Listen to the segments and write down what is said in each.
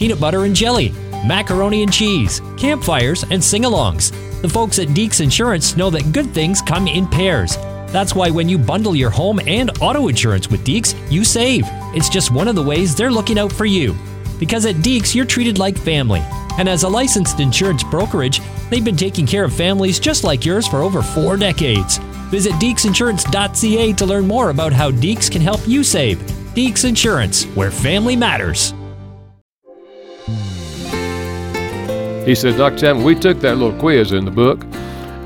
peanut butter and jelly, macaroni and cheese, campfires, and sing alongs. The folks at Deeks Insurance know that good things come in pairs. That's why when you bundle your home and auto insurance with Deeks, you save. It's just one of the ways they're looking out for you. Because at Deeks, you're treated like family. And as a licensed insurance brokerage, they've been taking care of families just like yours for over four decades. Visit deeksinsurance.ca to learn more about how Deeks can help you save. Deeks Insurance, where family matters. He said, Dr. Chapman, we took that little quiz in the book,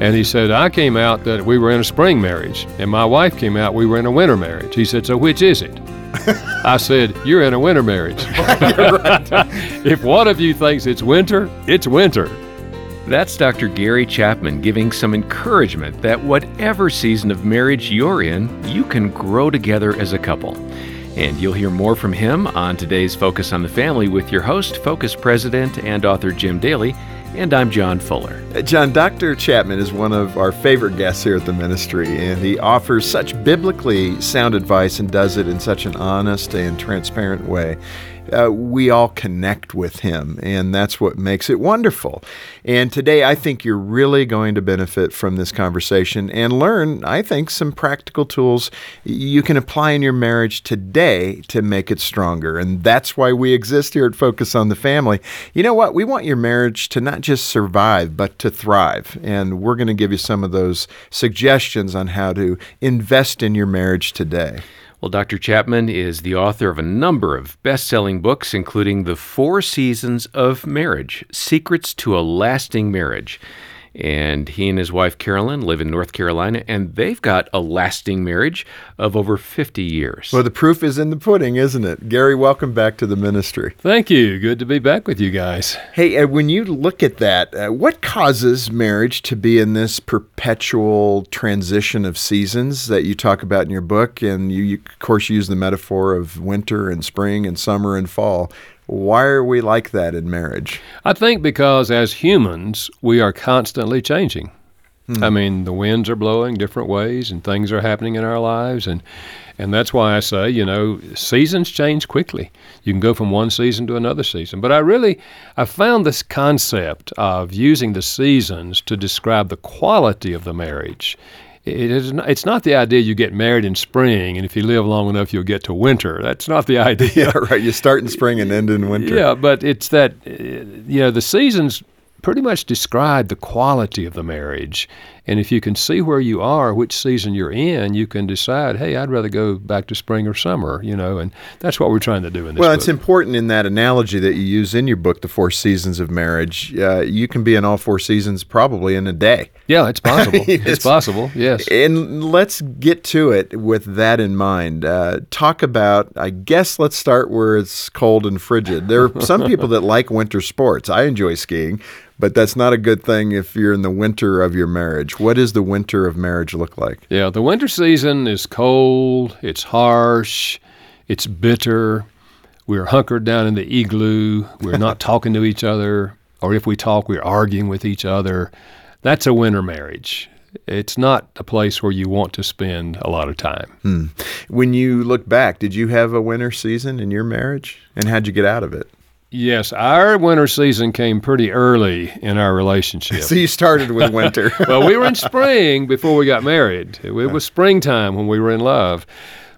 and he said, I came out that we were in a spring marriage, and my wife came out we were in a winter marriage. He said, So which is it? I said, You're in a winter marriage. if one of you thinks it's winter, it's winter. That's Dr. Gary Chapman giving some encouragement that whatever season of marriage you're in, you can grow together as a couple. And you'll hear more from him on today's Focus on the Family with your host, Focus President and author Jim Daly. And I'm John Fuller. Uh, John, Dr. Chapman is one of our favorite guests here at the ministry, and he offers such biblically sound advice and does it in such an honest and transparent way uh, we all connect with him, and that's what makes it wonderful. And today, I think you're really going to benefit from this conversation and learn, I think, some practical tools you can apply in your marriage today to make it stronger. And that's why we exist here at Focus on the Family. You know what? We want your marriage to not just survive, but to thrive. And we're going to give you some of those suggestions on how to invest in your marriage today. Well, Dr. Chapman is the author of a number of best selling books, including The Four Seasons of Marriage Secrets to a Lasting Marriage and he and his wife Carolyn live in North Carolina, and they've got a lasting marriage of over 50 years. Well, the proof is in the pudding, isn't it? Gary, welcome back to the ministry. Thank you. Good to be back with you guys. Hey, uh, when you look at that, uh, what causes marriage to be in this perpetual transition of seasons that you talk about in your book? And you, you of course, use the metaphor of winter and spring and summer and fall. Why are we like that in marriage? I think because as humans, we are constantly changing. Hmm. I mean, the winds are blowing different ways and things are happening in our lives and and that's why I say, you know, seasons change quickly. You can go from one season to another season. But I really I found this concept of using the seasons to describe the quality of the marriage it is not, it's not the idea you get married in spring and if you live long enough you'll get to winter. That's not the idea. yeah, right. You start in spring and end in winter. Yeah, but it's that uh, you know the seasons pretty much describe the quality of the marriage. And if you can see where you are, which season you're in, you can decide, hey, I'd rather go back to spring or summer, you know, and that's what we're trying to do in this Well, book. it's important in that analogy that you use in your book, The Four Seasons of Marriage. Uh, you can be in all four seasons probably in a day. Yeah, it's possible. It's, it's, possible, yes. And let's get to it with that in mind. Uh, talk about, I guess let's start where it's cold and frigid. There are some people that like winter sports. I enjoy skiing but that's not a good thing if you're in the winter of your marriage. What does the winter of marriage look like? Yeah, the winter season is cold, it's harsh, it's bitter. We're hunkered down in the igloo. We're not talking to each other, or if we talk, we're arguing with each other. That's a winter marriage it's not a place where you want to spend a lot of time. Hmm. When you look back, did you have a winter season in your marriage? And how'd you get out of it? Yes, our winter season came pretty early in our relationship. So you started with winter. well, we were in spring before we got married. It was springtime when we were in love.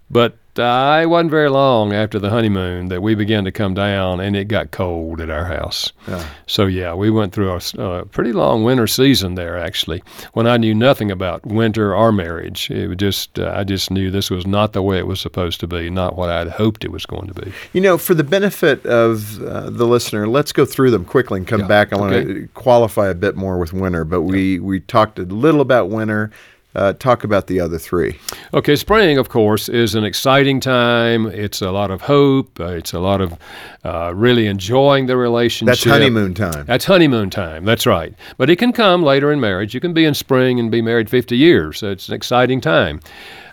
But uh, it wasn't very long after the honeymoon that we began to come down, and it got cold at our house. Yeah. So yeah, we went through a, pretty long winter season there. Actually, when I knew nothing about winter or marriage, it was just uh, I just knew this was not the way it was supposed to be, not what I'd hoped it was going to be. You know, for the benefit of uh, the listener, let's go through them quickly and come yeah. back. I want to qualify a bit more with winter, but we we talked a little about winter. Uh, talk about the other three. Okay, spring, of course, is an exciting time. It's a lot of hope. Uh, it's a lot of uh, really enjoying the relationship. That's honeymoon time. That's honeymoon time. That's right. But it can come later in marriage. You can be in spring and be married 50 years. So it's an exciting time.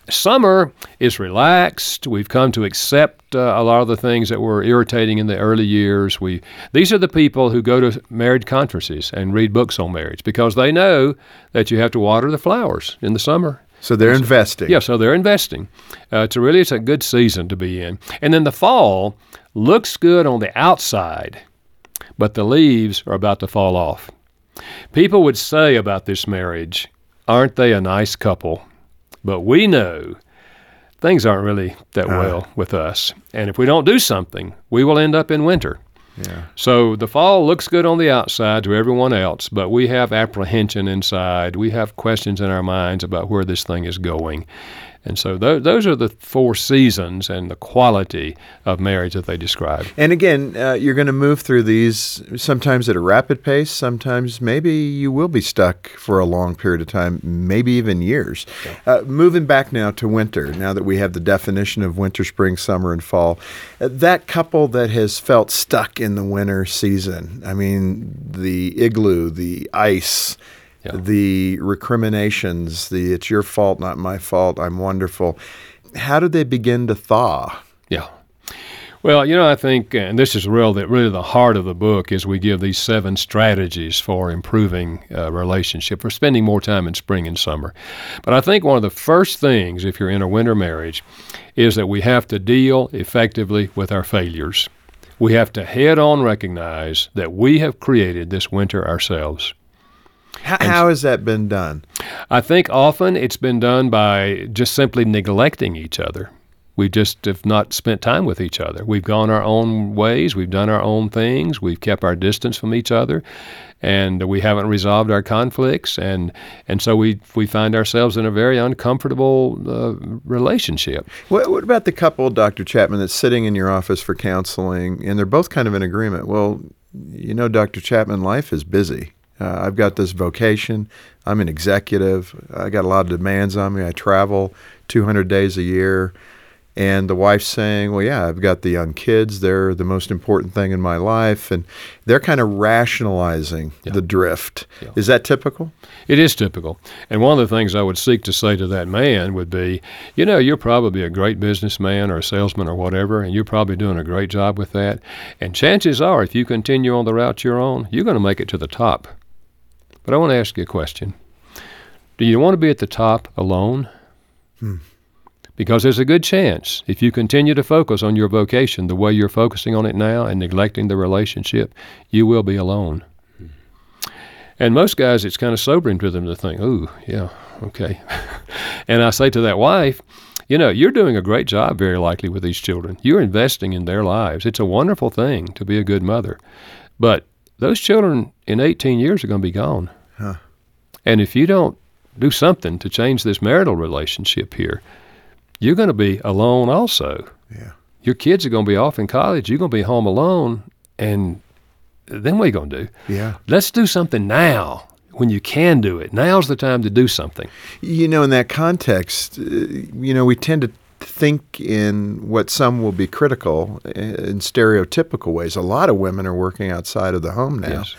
Summer is relaxed. We've come to accept uh, a lot of the things that were irritating in the early years. We these are the people who go to marriage conferences and read books on marriage because they know that you have to water the flowers in the summer. So they're investing. Yeah, so they're investing. Uh, it's a really it's a good season to be in. And then the fall looks good on the outside but the leaves are about to fall off. People would say about this marriage, aren't they a nice couple? But we know things aren't really that Uh. well with us. And if we don't do something, we will end up in winter. Yeah. So the fall looks good on the outside to everyone else, but we have apprehension inside. We have questions in our minds about where this thing is going. And so tho- those are the four seasons and the quality of marriage that they describe. And again, uh, you're going to move through these sometimes at a rapid pace. Sometimes maybe you will be stuck for a long period of time, maybe even years. Uh, moving back now to winter, now that we have the definition of winter, spring, summer, and fall, uh, that couple that has felt stuck in the winter season, I mean, the igloo, the ice, Yeah. the recriminations, the it's your fault, not my fault, I'm wonderful. How do they begin to thaw? Yeah. Well, you know, I think, and this is real, that really the heart of the book is we give these seven strategies for improving uh, relationship, for spending more time in spring and summer. But I think one of the first things, if you're in a winter marriage, is that we have to deal effectively with our failures. We have to head on recognize that we have created this winter ourselves. How, how has that been done? I think often it's been done by just simply neglecting each other. We just have not spent time with each other. We've gone our own ways. We've done our own things. We've kept our distance from each other, and we haven't resolved our conflicts. and And so we we find ourselves in a very uncomfortable uh, relationship. What, what about the couple, Dr. Chapman, that's sitting in your office for counseling, and they're both kind of in agreement? Well, you know, Dr. Chapman, life is busy. Uh, I've got this vocation. I'm an executive. I got a lot of demands on me. I travel 200 days a year. And the wife's saying, Well, yeah, I've got the young kids. They're the most important thing in my life. And they're kind of rationalizing the drift. Yeah. Is that typical? It is typical. And one of the things I would seek to say to that man would be, you know, you're probably a great businessman or a salesman or whatever, and you're probably doing a great job with that. And chances are, if you continue on the route you're on, you're going to make it to the top. But I want to ask you a question Do you want to be at the top alone? Hmm. Because there's a good chance if you continue to focus on your vocation the way you're focusing on it now and neglecting the relationship, you will be alone. Hmm. And most guys, it's kind of sobering to them to think, "Ooh, yeah, okay." and I say to that wife, "You know, you're doing a great job, very likely, with these children. You're investing in their lives. It's a wonderful thing to be a good mother, but those children in 18 years are going to be gone. Huh. And if you don't do something to change this marital relationship here, you're going to be alone also. Yeah. Your kids are going to be off in college. You're going to be home alone, and then what are you going to do? Yeah. Let's do something now when you can do it. Now's the time to do something. You know, in that context, uh, you know, we tend to think in what some will be critical uh, in stereotypical ways. A lot of women are working outside of the home now. Yes.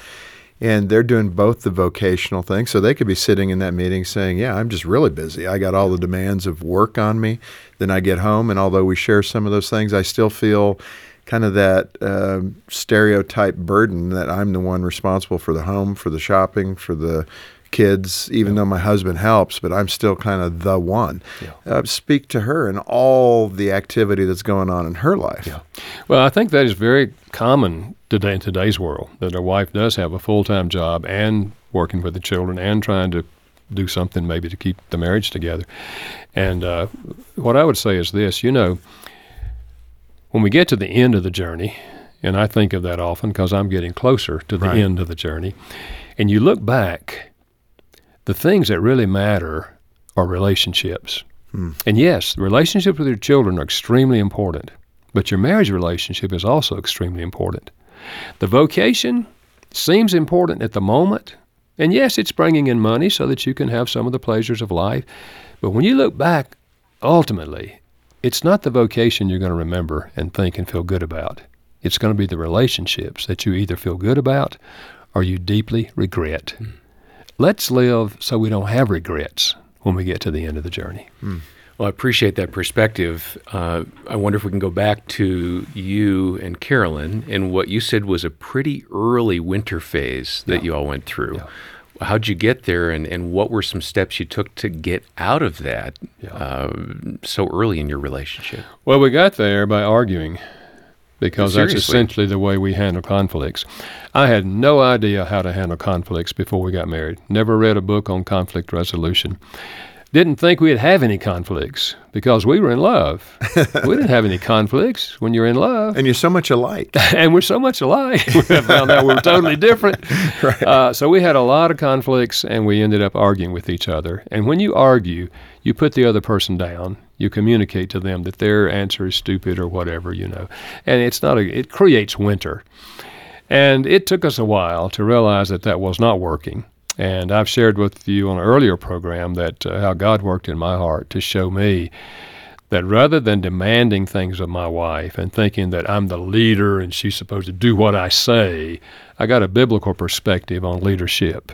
And they're doing both the vocational thing. So they could be sitting in that meeting saying, Yeah, I'm just really busy. I got all the demands of work on me. Then I get home, and although we share some of those things, I still feel kind of that um, stereotype burden that I'm the one responsible for the home, for the shopping, for the kids, even though my husband helps, but I'm still kind of the one. Yeah. Uh, speak to her and all the activity that's going on in her life. Yeah. Well, I think that is very common today in today's world that a wife does have a full time job and working with the children and trying to do something maybe to keep the marriage together. And uh, what I would say is this you know, when we get to the end of the journey, and I think of that often because I'm getting closer to the Right. end of the journey, and you look back, the things that really matter are relationships. Hmm. And yes, relationships with your children are extremely important, but your marriage relationship is also extremely important. The vocation seems important at the moment, and yes, it's bringing in money so that you can have some of the pleasures of life. But when you look back, ultimately, it's not the vocation you're going to remember and think and feel good about. It's going to be the relationships that you either feel good about or you deeply regret. Hmm. Let's live so we don't have regrets when we get to the end of the journey. Well, I appreciate that perspective. Uh, I wonder if we can go back to you and Carolyn and what you said was a pretty early winter phase that you all went through. How'd you get there, and, and what were some steps you took to get out of that Yeah. uh, so early in your relationship? Well, we got there by arguing because Seriously. that's essentially the way we handle conflicts. I had no idea how to handle conflicts before we got married. Never read a book on conflict resolution. Didn't think we'd have any conflicts because we were in love. we didn't have any conflicts when you're in love. And you're so much alike. and we're so much alike. we found out we were totally different. Uh, so we had a lot of conflicts, and we ended up arguing with each other. And when you argue, you put the other person down. You communicate to them that their answer is stupid or whatever, you know. And it's not a. It creates winter. And it took us a while to realize that that was not working. And I've shared with you on an earlier program that uh, how God worked in my heart to show me that rather than demanding things of my wife and thinking that I'm the leader and she's supposed to do what I say, I got a biblical perspective on leadership.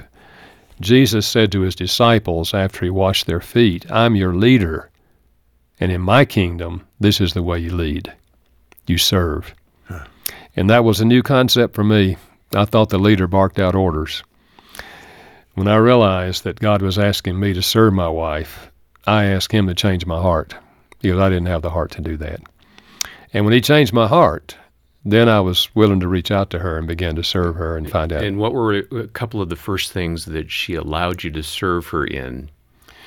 Jesus said to his disciples after he washed their feet, I'm your leader. And in my kingdom, this is the way you lead you serve. And that was a new concept for me. I thought the leader barked out orders. When I realized that God was asking me to serve my wife, I asked Him to change my heart because I didn't have the heart to do that. And when He changed my heart, then I was willing to reach out to her and begin to serve her and find out. And what were a couple of the first things that she allowed you to serve her in?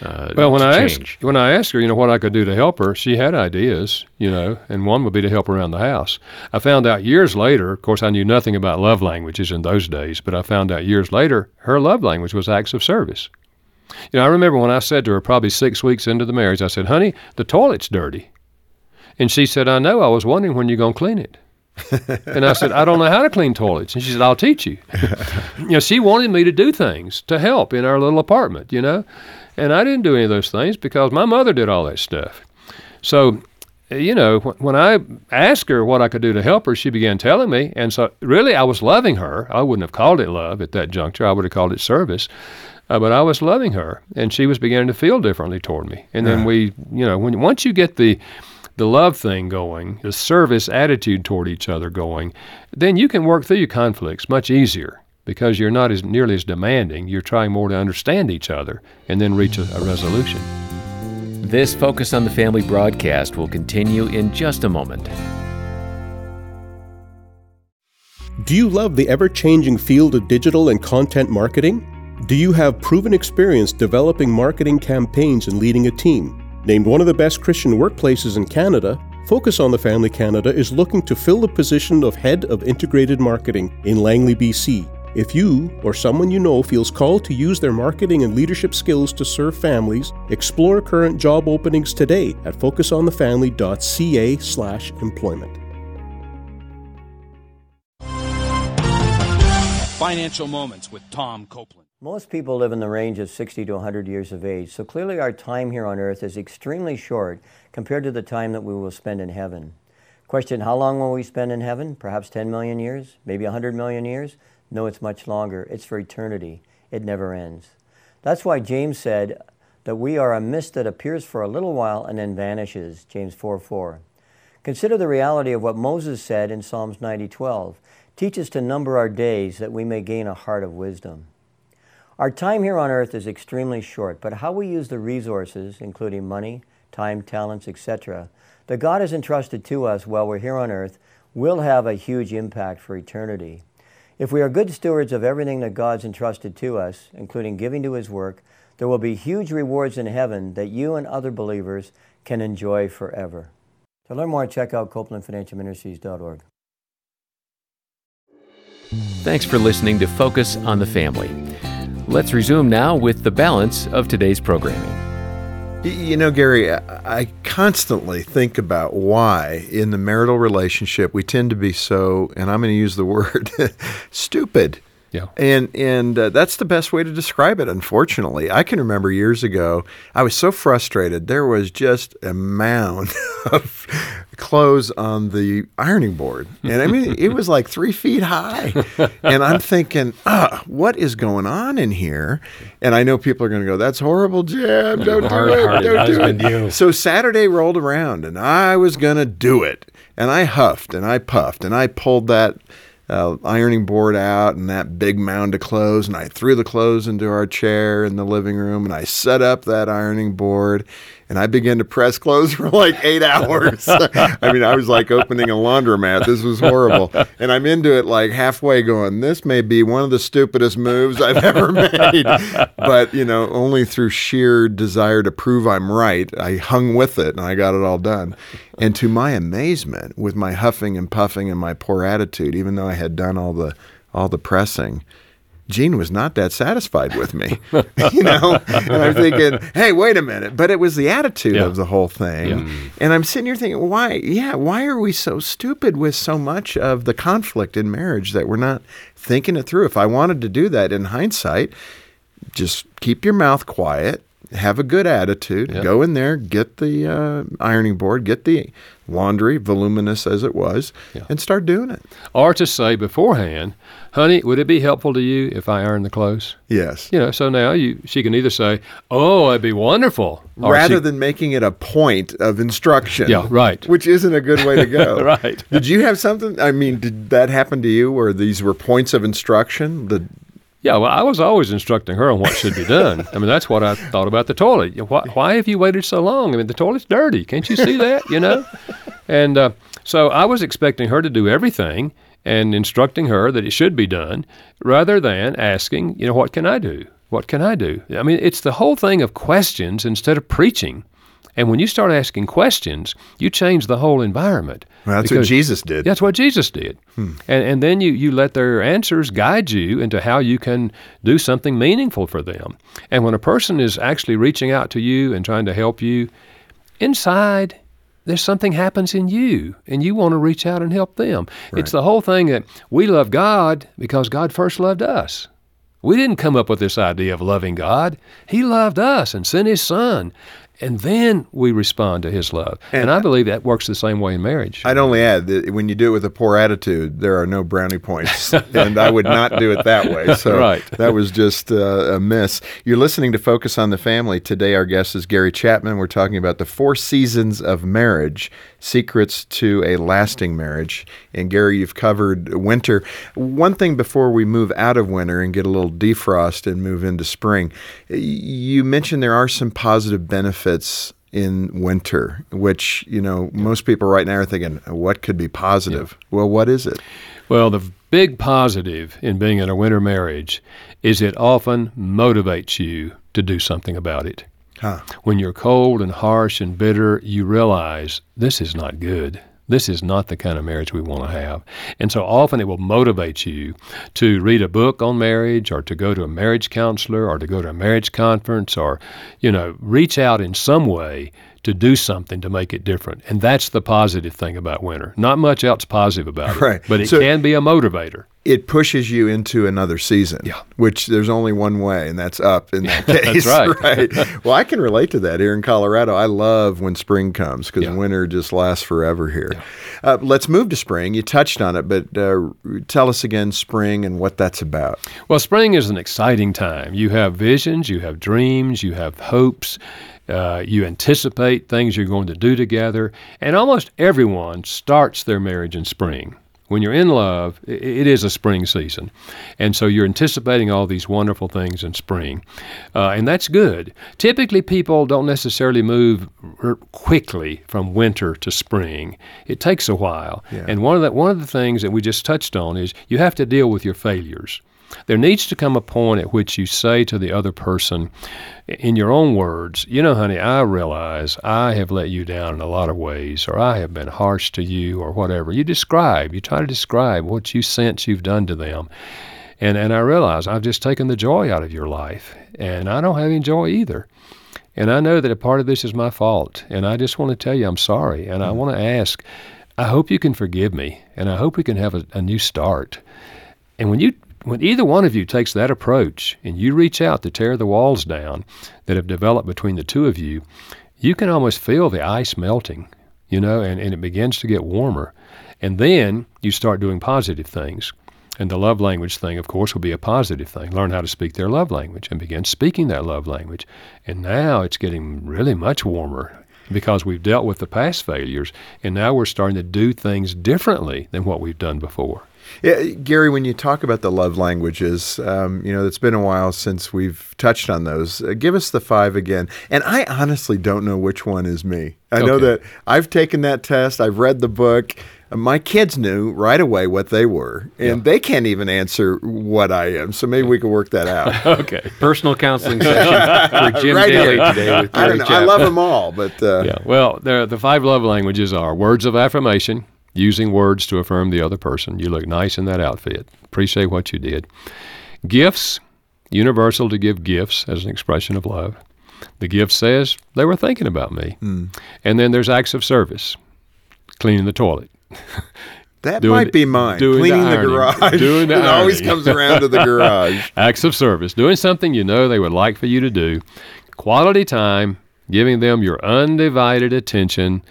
Uh, well, when I change? asked when I asked her, you know, what I could do to help her, she had ideas, you know, and one would be to help around the house. I found out years later. Of course, I knew nothing about love languages in those days, but I found out years later her love language was acts of service. You know, I remember when I said to her, probably six weeks into the marriage, I said, "Honey, the toilet's dirty," and she said, "I know. I was wondering when you're going to clean it." and I said, I don't know how to clean toilets. And she said, I'll teach you. you know, she wanted me to do things to help in our little apartment, you know. And I didn't do any of those things because my mother did all that stuff. So, you know, when I asked her what I could do to help her, she began telling me. And so, really, I was loving her. I wouldn't have called it love at that juncture, I would have called it service. Uh, but I was loving her, and she was beginning to feel differently toward me. And then we, you know, when once you get the the love thing going, the service attitude toward each other going, then you can work through your conflicts much easier because you're not as nearly as demanding. You're trying more to understand each other and then reach a, a resolution. This Focus on the Family broadcast will continue in just a moment. Do you love the ever changing field of digital and content marketing? Do you have proven experience developing marketing campaigns and leading a team? Named one of the best Christian workplaces in Canada, Focus on the Family Canada is looking to fill the position of Head of Integrated Marketing in Langley, BC. If you or someone you know feels called to use their marketing and leadership skills to serve families, explore current job openings today at focusonthefamily.ca/employment. Financial Moments with Tom Copeland. Most people live in the range of 60 to 100 years of age, so clearly our time here on earth is extremely short compared to the time that we will spend in heaven. Question How long will we spend in heaven? Perhaps 10 million years? Maybe 100 million years? No, it's much longer. It's for eternity. It never ends. That's why James said that we are a mist that appears for a little while and then vanishes. James 4 4. Consider the reality of what Moses said in Psalms 90:12. Teach us to number our days that we may gain a heart of wisdom. Our time here on earth is extremely short, but how we use the resources, including money, time, talents, etc., that God has entrusted to us while we're here on earth will have a huge impact for eternity. If we are good stewards of everything that God's entrusted to us, including giving to His work, there will be huge rewards in heaven that you and other believers can enjoy forever. To learn more, check out CopelandFinancialMinistries.org. Thanks for listening to Focus on the Family. Let's resume now with the balance of today's programming. You know, Gary, I constantly think about why in the marital relationship we tend to be so, and I'm going to use the word, stupid. Yeah. And and uh, that's the best way to describe it. Unfortunately, I can remember years ago, I was so frustrated. There was just a mound of clothes on the ironing board, and I mean, it was like three feet high. And I'm thinking, ah, what is going on in here? And I know people are going to go, "That's horrible, Jim. Don't do it. Don't do it." you. So Saturday rolled around, and I was going to do it, and I huffed and I puffed and I pulled that uh, ironing board out and that big mound of clothes, and I threw the clothes into our chair in the living room, and I set up that ironing board, and I began to press clothes for like eight hours. I mean, I was like opening a laundromat. This was horrible. And I'm into it like halfway going, this may be one of the stupidest moves I've ever made. But, you know, only through sheer desire to prove I'm right, I hung with it and I got it all done. And to my amazement, with my huffing and puffing and my poor attitude, even though I had done all the all the pressing, Jean was not that satisfied with me, you know. And I'm thinking, hey, wait a minute. But it was the attitude Yeah. of the whole thing. Yeah. And I'm sitting here thinking, why? Yeah, why are we so stupid with so much of the conflict in marriage that we're not thinking it through? If I wanted to do that in hindsight, just keep your mouth quiet, have a good attitude, Yeah. go in there, get the uh, ironing board, get the laundry, voluminous as it was, Yeah. and start doing it. Or to say beforehand, honey, would it be helpful to you if I iron the clothes? Yes. You know, so now you she can either say, "Oh, it'd be wonderful," rather she- than making it a point of instruction. Yeah, right. Which isn't a good way to go. Right. Did you have something? I mean, did that happen to you where these were points of instruction? The Yeah, well, I was always instructing her on what should be done. I mean, that's what I thought about the toilet. Why, why have you waited so long? I mean, the toilet's dirty. Can't you see that? You know, and uh, so I was expecting her to do everything and instructing her that it should be done, rather than asking, you know, what can I do? What can I do? I mean, it's the whole thing of questions instead of preaching. And when you start asking questions, you change the whole environment. Well, that's what Jesus did. that's what Jesus did. Hmm. And, and then you, you let their answers guide you into how you can do something meaningful for them. And when a person is actually reaching out to you and trying to help you, inside, there's something happens in you, and you want to reach out and help them. It's the whole thing that we love God because God first loved us. We didn't come up with this idea of loving God. He loved us and sent His Son. And then we respond to His love. And, I believe that works the same way in marriage. I'd only add that when you do it with a poor attitude, there are no brownie points, and I would not do it that way. So Right. that was just uh, a miss. You're listening to Focus on the Family. Today, our guest is Gary Chapman. We're talking about the four seasons of marriage, secrets to a lasting marriage. And Gary, you've covered winter. One thing before we move out of winter and get a little defrost and move into spring, you mentioned there are some positive benefits in winter, which, you know, most people right now are thinking, what could be positive? Well, what is it? Well, the big positive in being in a winter marriage is it often motivates you to do something about it. Huh. When you're cold and harsh and bitter, you realize this is not good. This is not the kind of marriage we want to have. And so often it will motivate you to read a book on marriage or to go to a marriage counselor or to go to a marriage conference or, you know, reach out in some way to do something to make it different. And that's the positive thing about winter. Not much else positive about it. Right. But it So- can be a motivator. It pushes you into another season, Yeah. which there's only one way, and that's up in that case. right. right. Well, I can relate to that here in Colorado. I love when spring comes because Yeah. winter just lasts forever here. Uh, let's move to spring. You touched on it, but uh, tell us again spring and what that's about. Well, spring is an exciting time. You have visions, you have dreams, you have hopes, uh, you anticipate things you're going to do together, and almost everyone starts their marriage in spring. When you're in love, it is a spring season. And so you're anticipating all these wonderful things in spring. Uh, and that's good. Typically, people don't necessarily move r- quickly from winter to spring. It takes a while. And one of, the, one of the things that we just touched on is you have to deal with your failures. There needs to come a point at which you say to the other person, in your own words, you know, honey, I realize I have let you down in a lot of ways, or I have been harsh to you, or whatever. You describe, you try to describe what you sense you've done to them. And, and I realize I've just taken the joy out of your life, and I don't have any joy either. And I know that a part of this is my fault, and I just want to tell you I'm sorry, and I mm-hmm. want to ask, I hope you can forgive me, and I hope we can have a, a new start. And when you when either one of you takes that approach and you reach out to tear the walls down that have developed between the two of you, you can almost feel the ice melting, you know, and, and it begins to get warmer. And then you start doing positive things. And the love language thing, of course, will be a positive thing. Learn how to speak their love language and begin speaking that love language. And now it's getting really much warmer because we've dealt with the past failures and now we're starting to do things differently than what we've done before. Yeah, Gary, when you talk about the love languages, um, you know, it's been a while since we've touched on those. Uh, give us the five again. And I honestly don't know which one is me. I know that I've taken that test, I've read the book. Uh, My kids knew right away what they were, and they can't even answer what I am. So maybe we can work that out. Okay. Personal counseling session for Jim Right Daly today with I Gary don't know. I love them all, but uh, Yeah. Well, the five love languages are words of affirmation, using words to affirm the other person. You look nice in that outfit. Appreciate what you did. Gifts, universal to give gifts as an expression of love. The gift says they were thinking about me. Hmm. And then there's acts of service, cleaning the toilet. that Doing might be mine. the Cleaning the, ironing. garage. Doing the it always comes around to the garage. Acts of service, doing something you know they would like for you to do. Quality time, giving them your undivided attention,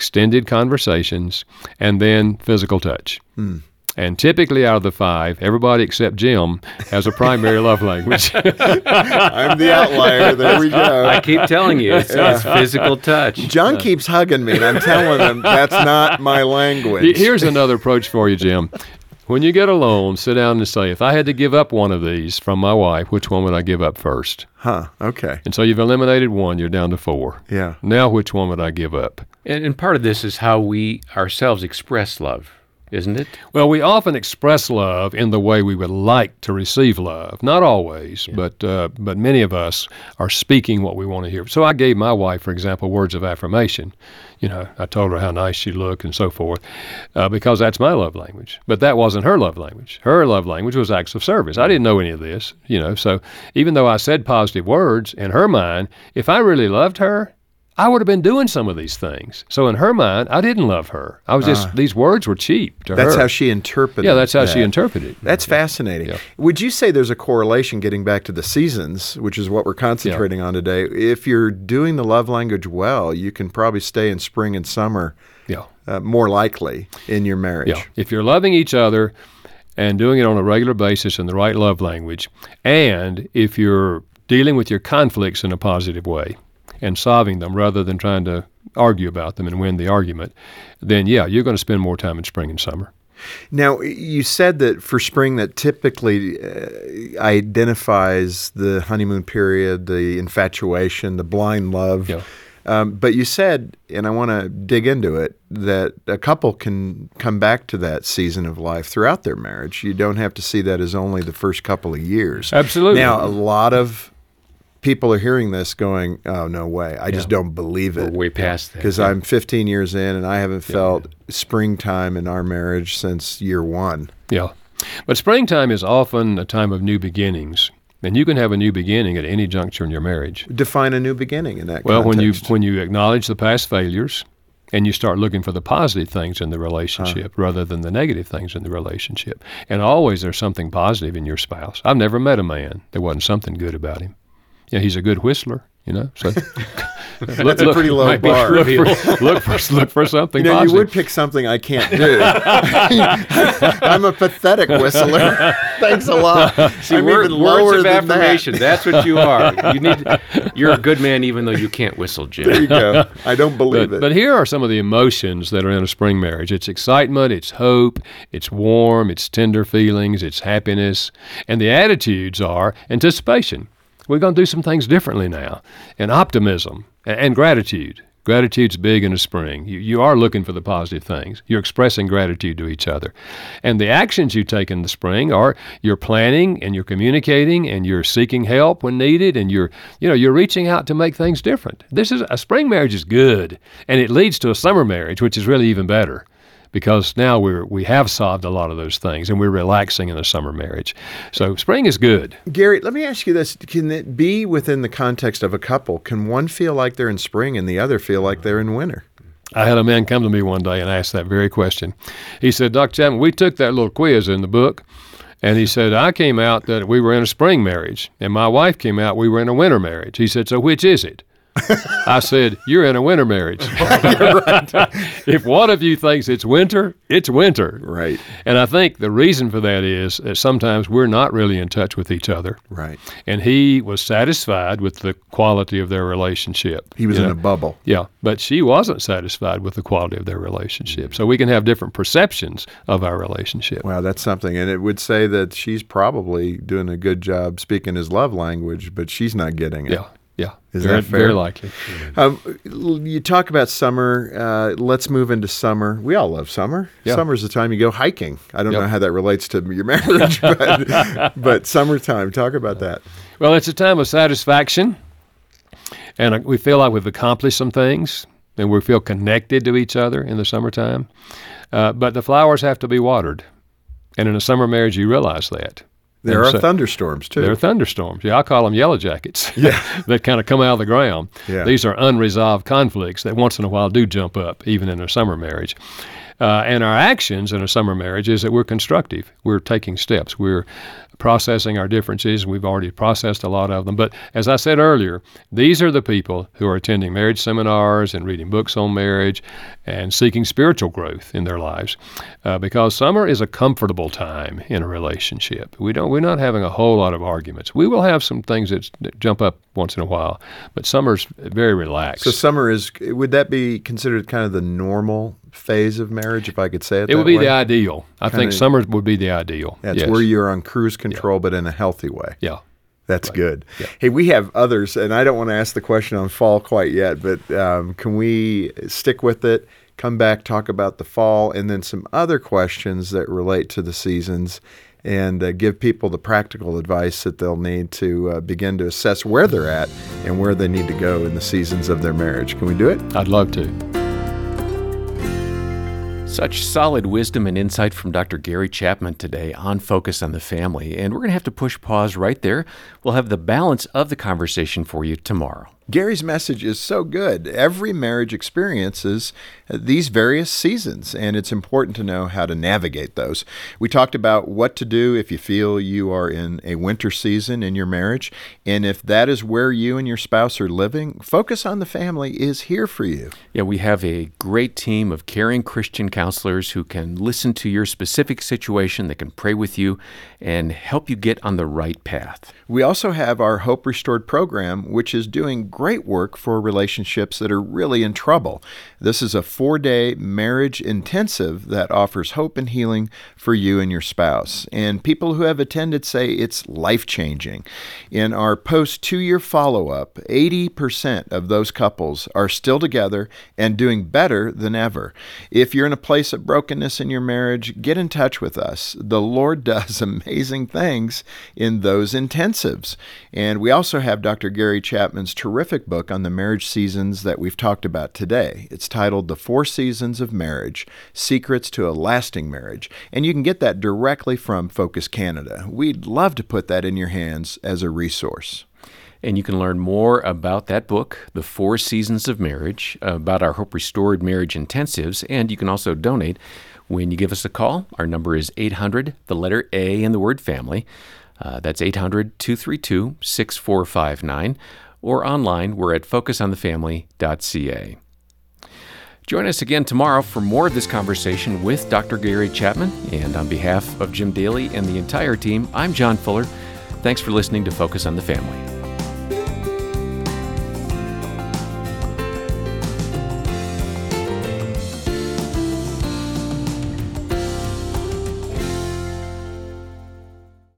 extended conversations, and then physical touch. Hmm. And typically, out of the five, everybody except Jim has a primary love language. I'm the outlier. There we go. I keep telling you, it's, it's physical touch. John keeps hugging me, and I'm telling him that's not my language. Here's another approach for you, Jim. When you get alone, sit down and say, if I had to give up one of these from my wife, which one would I give up first? huh? Okay. And so you've eliminated one, you're down to four. Yeah. Now, which one would I give up? And, and part of this is how we ourselves express love, isn't it? Well, we often express love in the way we would like to receive love. Not always, but uh, but many of us are speaking what we want to hear. So I gave my wife, for example, words of affirmation. You know, I told her how nice she looked and so forth, uh, because that's my love language. But that wasn't her love language. Her love language was acts of service. I didn't know any of this, you know. So even though I said positive words, in her mind, if I really loved her, I would have been doing some of these things. So in her mind, I didn't love her. I was just these words were cheap to. That's her. how she interpreted. Yeah, that's how she interpreted it. That's fascinating. Yeah. Would you say there's a correlation getting back to the seasons, which is what we're concentrating on today? If you're doing the love language well, you can probably stay in spring and summer Yeah. uh, more likely in your marriage. Yeah. If you're loving each other and doing it on a regular basis in the right love language, and if you're dealing with your conflicts in a positive way and solving them rather than trying to argue about them and win the argument, then yeah, you're going to spend more time in spring and summer. Now, you said that for spring, that typically uh, identifies the honeymoon period, the infatuation, the blind love. Yeah. Um, but you said, and I want to dig into it, that a couple can come back to that season of life throughout their marriage. You don't have to see that as only the first couple of years. Absolutely. Now, a lot of people are hearing this going, oh, no way. I just don't believe We're it. way past that. Because yeah. I'm 15 years in and I haven't felt springtime in our marriage since year one. Yeah. But springtime is often a time of new beginnings. And you can have a new beginning at any juncture in your marriage. Define a new beginning in that Well, when you when you acknowledge the past failures and you start looking for the positive things in the relationship rather than the negative things in the relationship. And always there's something positive in your spouse. I've never met a man there wasn't something good about him. Yeah, he's a good whistler, you know. So That's a pretty low bar. Look for, look for look for something You know, you would pick something I can't do. I'm a pathetic whistler. Thanks a lot. See, I'm word- even lower words of than that. That's what you are. You need. You're a good man, even though you can't whistle, Jim. There you go. I don't believe But, it. but here are some of the emotions that are in a spring marriage it's excitement, it's hope, it's warm, it's tender feelings, it's happiness. And the attitudes are anticipation. We're going to do some things differently now, and optimism a- and gratitude. Gratitude's big in the spring. You, you are looking for the positive things. You're expressing gratitude to each other. And the actions you take in the spring are you're planning and you're communicating and you're seeking help when needed and you're you know you're reaching out to make things different. This is a spring marriage is good and it leads to a summer marriage which is really even better because now we're we have solved a lot of those things and we're relaxing in a summer marriage. So spring is good. Gary, let me ask you this. Can it be within the context of a couple? Can one feel like they're in spring and the other feel like they're in winter? I had a man come to me one day and ask that very question. He said, Dr. Chapman, we took that little quiz in the book, and he said, I came out that we were in a spring marriage, and my wife came out we were in a winter marriage. He said, So which is it? I said, You're in a winter marriage. if one of you thinks it's winter, it's winter. Right. And I think the reason for that is that sometimes we're not really in touch with each other. Right. And he was satisfied with the quality of their relationship. He was in know? a bubble. Yeah, but she wasn't satisfied with the quality of their relationship. So we can have different perceptions of our relationship. Wow, that's something. And it would say that she's probably doing a good job speaking his love language, but she's not getting it. Yeah, yeah. Is very, that fair? Very likely. Um, you talk about summer. Uh, let's move into summer. We all love summer. Yeah. Summer's the time you go hiking. I don't Yep. know how that relates to your marriage, but, but summertime. Talk about that. Well, it's a time of satisfaction, and uh, we feel like we've accomplished some things, and we feel connected to each other in the summertime. Uh, but the flowers have to be watered, and in a summer marriage, you realize that. There And are so- thunderstorms too. There are thunderstorms. Yeah, I call them yellow jackets. Yeah. that kind of come out of the ground. Yeah. These are unresolved conflicts that once in a while do jump up, even in a summer marriage. Uh, and our actions in a summer marriage is that we're constructive. We're taking steps. We're processing our differences. We've already processed a lot of them. But as I said earlier, these are the people who are attending marriage seminars and reading books on marriage and seeking spiritual growth in their lives. Uh, because summer is a comfortable time in a relationship. We don't. We're not having a whole lot of arguments. We will have some things that, that jump up once in a while, but summer's very relaxed. so summer is. Would that be considered kind of the normal phase of marriage, if I could say it? it would be way? the ideal. I think Kinda- summer would be the ideal. That's yes. where you're on cruise control, but in a healthy way. Yeah. That's good. Hey, we have others, and I don't want to ask the question on fall quite yet, but um, can we stick with it? Come back, talk about the fall, and then some other questions that relate to the seasons, and uh, give people the practical advice that they'll need to uh, begin to assess where they're at and where they need to go in the seasons of their marriage. Can we do it? I'd love to. Such solid wisdom and insight from Dr. Gary Chapman today on Focus on the Family. And we're going to have to push pause right there. We'll have the balance of the conversation for you tomorrow. Gary's message is so good. Every marriage experiences these various seasons, and it's important to know how to navigate those. We talked about what to do if you feel you are in a winter season in your marriage, and if that is where you and your spouse are living, Focus on the Family is here for you. Yeah, we have a great team of caring Christian counselors who can listen to your specific situation, that can pray with you, and help you get on the right path. We also have our Hope Restored program, which is doing great work for relationships that are really in trouble. This is a four day marriage intensive that offers hope and healing for you and your spouse. And people who have attended say it's life changing. In our post two year follow up, 80% of those couples are still together and doing better than ever. If you're in a place of brokenness in your marriage, get in touch with us. The Lord does amazing things in those intensives. And we also have Dr. Gary Chapman's terrific book on the marriage seasons that we've talked about today. It's titled The Four Seasons of Marriage Secrets to a Lasting Marriage. And you can get that directly from Focus Canada. We'd love to put that in your hands as a resource. And you can learn more about that book, The Four Seasons of Marriage, about our Hope Restored Marriage Intensives, and you can also donate when you give us a call. Our number is 800, the letter A in the word family. Uh, that's 800 232 6459. Or online, we're at focusonthefamily.ca. Join us again tomorrow for more of this conversation with Dr. Gary Chapman. And on behalf of Jim Daly and the entire team, I'm John Fuller. Thanks for listening to Focus on the Family.